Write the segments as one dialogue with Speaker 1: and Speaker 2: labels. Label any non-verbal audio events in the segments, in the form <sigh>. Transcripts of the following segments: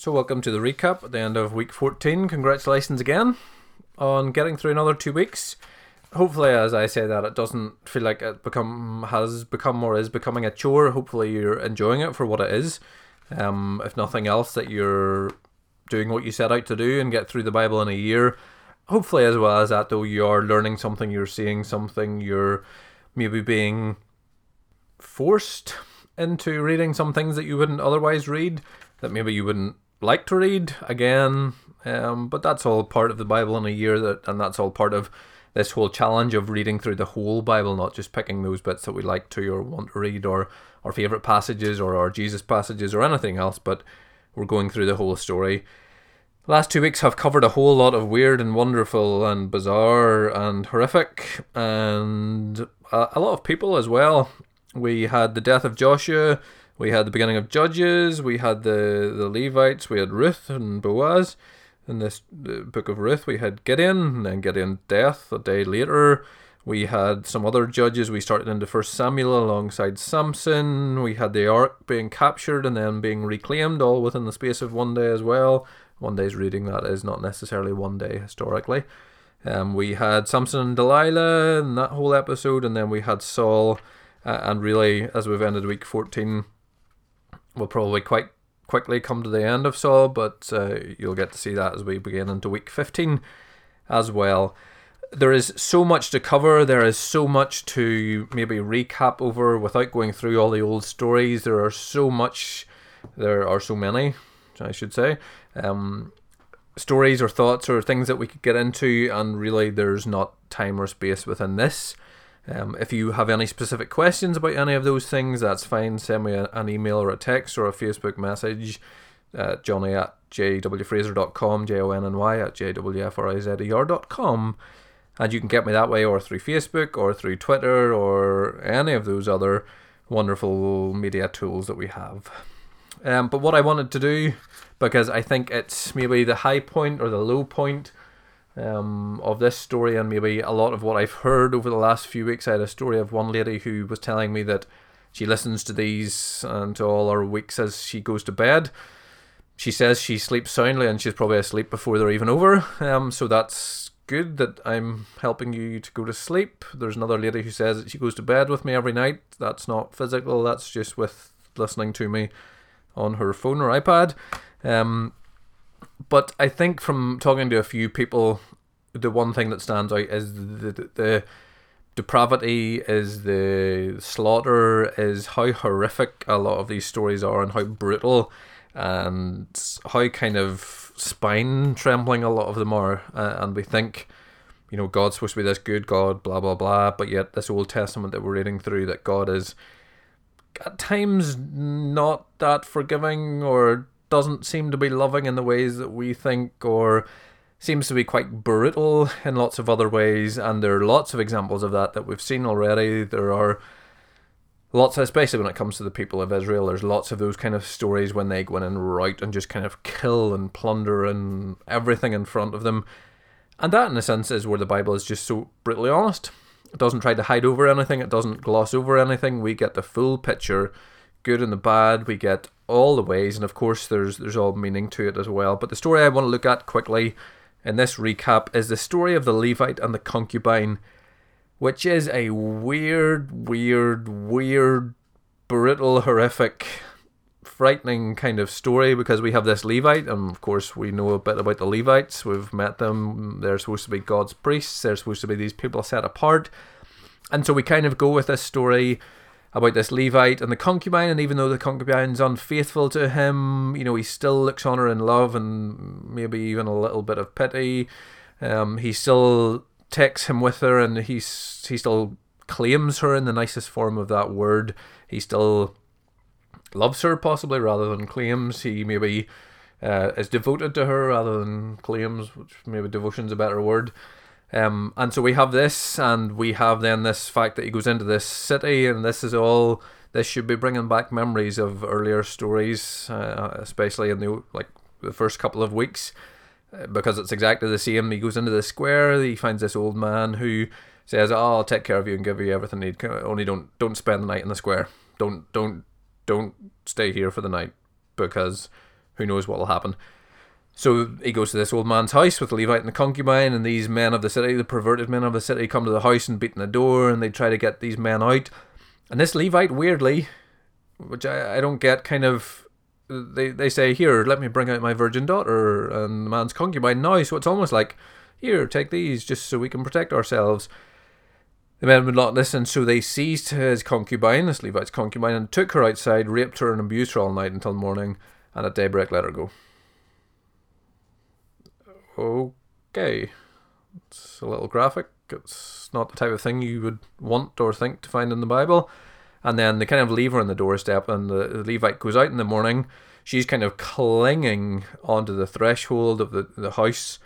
Speaker 1: So, welcome to the recap at the end of week 14. Congratulations again on getting through another two weeks. Hopefully, as I say that, it doesn't feel like it become has become or is becoming a chore. Hopefully, you're enjoying it for what it is. Um, if nothing else, that you're doing what you set out to do and get through the Bible in a year. Hopefully, as well as that, though, you are learning something, you're seeing something, you're maybe being forced into reading some things that you wouldn't otherwise read, that maybe you wouldn't like to read again. Um, but that's all part of the Bible in a year, that, and that's all part of this whole challenge of reading through the whole Bible, not just picking those bits that we like to or want to read, or our favorite passages, or our Jesus passages, or anything else. But we're going through the whole story. last two weeks have covered a whole lot of weird and wonderful and bizarre and horrific, and a, a lot of people as well. We had the death of Joshua we had the beginning of Judges, we had the, the Levites, we had Ruth and Boaz. In this book of Ruth, we had Gideon, and then Gideon's death a day later. We had some other judges. We started into First Samuel alongside Samson. We had the ark being captured and then being reclaimed, all within the space of one day as well. One day's reading that is not necessarily one day historically. Um, we had Samson and Delilah in that whole episode, and then we had Saul. Uh, and really, as we've ended week 14, we'll probably quite quickly come to the end of Saul, but uh, you'll get to see that as we begin into week 15 as well. There is so much to cover, there is so much to maybe recap over without going through all the old stories. There are so much, there are so many, I should say, um, stories or thoughts or things that we could get into, and really there's not time or space within this. Um, if you have any specific questions about any of those things, that's fine. Send me a, an email or a text or a Facebook message. Uh, Johnny at jwfraser.com, J O N N Y at jwfraser.com. And you can get me that way or through Facebook or through Twitter or any of those other wonderful media tools that we have. Um, but what I wanted to do, because I think it's maybe the high point or the low point um, of this story and maybe a lot of what I've heard over the last few weeks. I had a story of one lady who was telling me that she listens to these and to all her weeks as she goes to bed. She says she sleeps soundly and she's probably asleep before they're even over. Um, so that's good that I'm helping you to go to sleep. There's another lady who says that she goes to bed with me every night. That's not physical, that's just with listening to me on her phone or iPad. Um, but I think from talking to a few people, the one thing that stands out is the, the, the depravity, is the slaughter, is how horrific a lot of these stories are, and how brutal, and how kind of spine trembling a lot of them are. Uh, and we think, you know, God's supposed to be this good God, blah blah blah, but yet this Old Testament that we're reading through, that God is at times not that forgiving or doesn't seem to be loving in the ways that we think, or seems to be quite brutal in lots of other ways. And there are lots of examples of that that we've seen already. There are lots, especially when it comes to the people of Israel, there's lots of those kind of stories when they go in and rout and just kind of kill and plunder and everything in front of them. And that, in a sense, is where the Bible is just so brutally honest. It doesn't try to hide over anything, it doesn't gloss over anything. We get the full picture, good and the bad. We get all the ways, and of course, there's there's all meaning to it as well. But the story I want to look at quickly in this recap is the story of the Levite and the concubine, which is a weird, weird, weird, brutal, horrific, frightening kind of story because we have this Levite, and of course, we know a bit about the Levites. We've met them. They're supposed to be God's priests, they're supposed to be these people set apart. And so we kind of go with this story about this Levite and the concubine, and even though the concubine's unfaithful to him, you know, he still looks on her in love and maybe even a little bit of pity. Um, he still takes him with her, and he's he still claims her in the nicest form of that word. He still loves her, possibly rather than claims. He maybe uh, is devoted to her rather than claims, which maybe devotion's a better word. Um, and so we have this, and we have then this fact that he goes into this city, and this is all. This should be bringing back memories of earlier stories, uh, especially in the like the first couple of weeks, uh, because it's exactly the same. He goes into the square. He finds this old man who says, "Oh, I'll take care of you and give you everything you need. Only don't don't spend the night in the square. Don't don't don't stay here for the night because." who knows what will happen. So he goes to this old man's house with the Levite and the concubine, and these men of the city, the perverted men of the city, come to the house and beat on the door, and they try to get these men out. And this Levite, weirdly, which I, I don't get, kind of they they say, "Here, let me bring out my virgin daughter and the man's concubine now." So it's almost like, "Here, take these, just so we can protect ourselves." The men would not listen, so they seized his concubine, this Levite's concubine, and took her outside, raped her, and abused her all night until morning, and at daybreak let her go okay. It's a little graphic. It's not the type of thing you would want or think to find in the Bible. And then they kind of leave her on the doorstep, and the, the Levite goes out in the morning. She's kind of clinging onto the threshold of the, the house.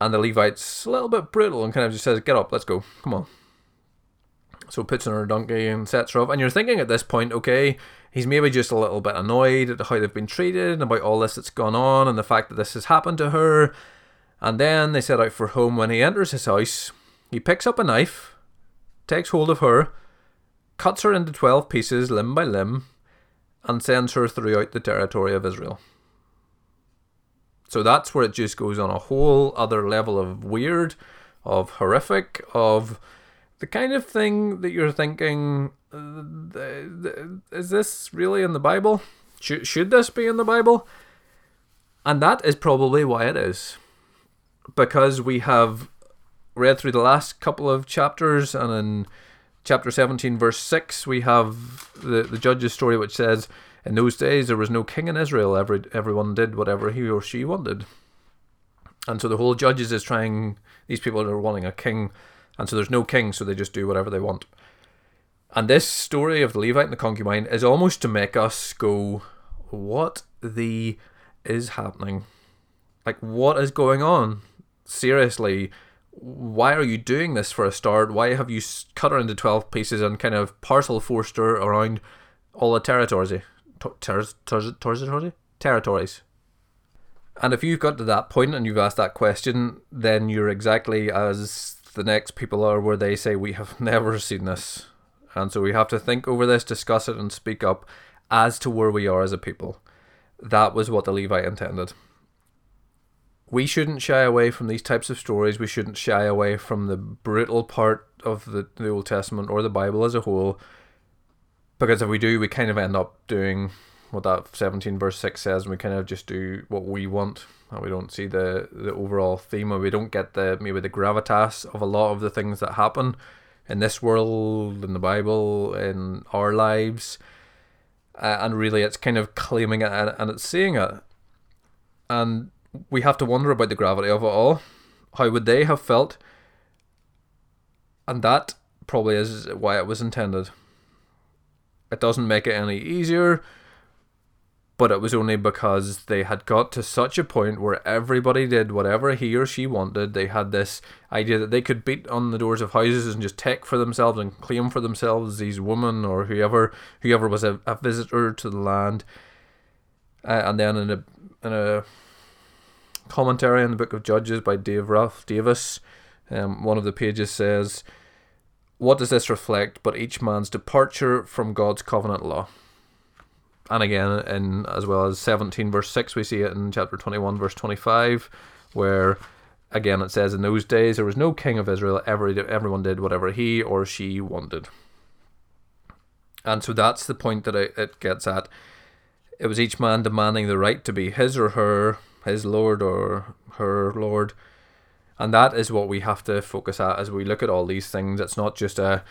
Speaker 1: And the Levite's a little bit brutal and kind of just says, Get up, let's go, come on. So puts on her donkey and sets her up. And you're thinking at this point, okay, he's maybe just a little bit annoyed at how they've been treated and about all this that's gone on and the fact that this has happened to her. And then they set out for home. When he enters his house, he picks up a knife, takes hold of her, cuts her into 12 pieces, limb by limb, and sends her throughout the territory of Israel. So that's where it just goes on a whole other level of weird, of horrific, of the kind of thing that you're thinking is this really in the Bible? Should this be in the Bible? And that is probably why it is because we have read through the last couple of chapters, and in chapter 17, verse 6, we have the, the judge's story, which says, In those days there was no king in Israel, Every, everyone did whatever he or she wanted. And so the whole judges is trying, these people are wanting a king, and so there's no king, so they just do whatever they want. And this story of the Levite and the concubine is almost to make us go, What the is happening? Like, what is going on? Seriously, why are you doing this for a start? Why have you cut her into 12 pieces and kind of parcel forced her around all the territories? Eh? Ter- ter- ter- territories. And if you've got to that point and you've asked that question, then you're exactly as the next people are, where they say, We have <laughs> never seen this. And so we have to think over this, discuss it, and speak up as to where we are as a people. That was what the Levite intended we shouldn't shy away from these types of stories. We shouldn't shy away from the brutal part of the, the Old Testament or the Bible as a whole. Because if we do, we kind of end up doing what that 17 verse 6 says, and we kind of just do what we want, and we don't see the, the overall theme, or we don't get the maybe the gravitas of a lot of the things that happen in this world, in the Bible, in our lives. Uh, and really, it's kind of claiming it and, and it's saying it. And we have to wonder about the gravity of it all. How would they have felt? And that probably is why it was intended. It doesn't make it any easier, but it was only because they had got to such a point where everybody did whatever he or she wanted. They had this idea that they could beat on the doors of houses and just take for themselves and claim for themselves these women or whoever whoever was a, a visitor to the land. Uh, and then in a in a commentary on the Book of Judges by Dale Ralph Davis. Um, one of the pages says, What does this reflect but each man's departure from God's covenant law? And again, in as well as 17 verse 6, we see it in chapter 21 verse 25, where again it says, In those days there was no king of Israel, every, everyone did whatever he or she wanted. And so that's the point that it gets at. It was each man demanding the right to be his or her his Lord or her Lord. And that is what we have to focus at as we look at all these things. It's not just a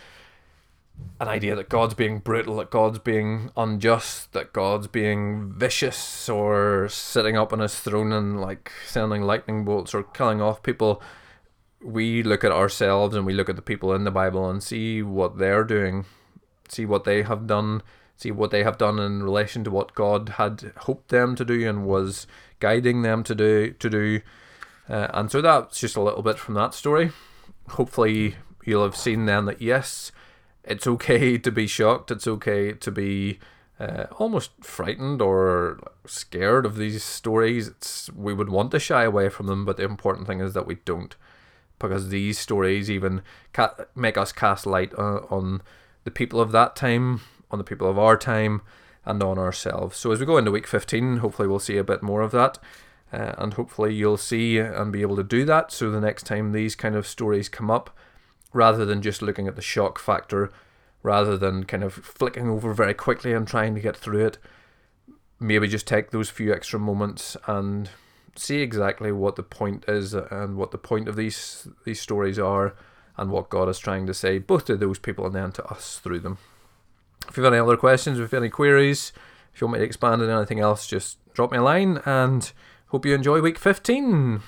Speaker 1: an idea that God's being brutal, that God's being unjust, that God's being vicious or sitting up on his throne and like sending lightning bolts or killing off people. We look at ourselves and we look at the people in the Bible and see what they're doing, see what they have done, see what they have done in relation to what God had hoped them to do and was guiding them to do to do. Uh, and so that's just a little bit from that story. Hopefully, you'll have seen then that yes, it's okay <laughs> to be shocked. It's okay to be uh, almost frightened or scared of these stories. It's we would want to shy away from them, but the important thing is that we don't, because these stories even ca- make us cast light uh, on the people of that time, on the people of our time, and on ourselves. So as we go into week 15, hopefully we'll see a bit more of that. Uh, and hopefully you'll see and be able to do that. So the next time these kind of stories come up, rather than just looking at the shock factor, rather than kind of flicking over very quickly and trying to get through it, maybe just take those few extra moments and see exactly what the point is and what the point of these these stories are and what God is trying to say both to those people and then to us through them. If you have any other questions, if you have any queries, if you want me to expand on anything else, just drop me a line and hope you enjoy week 15.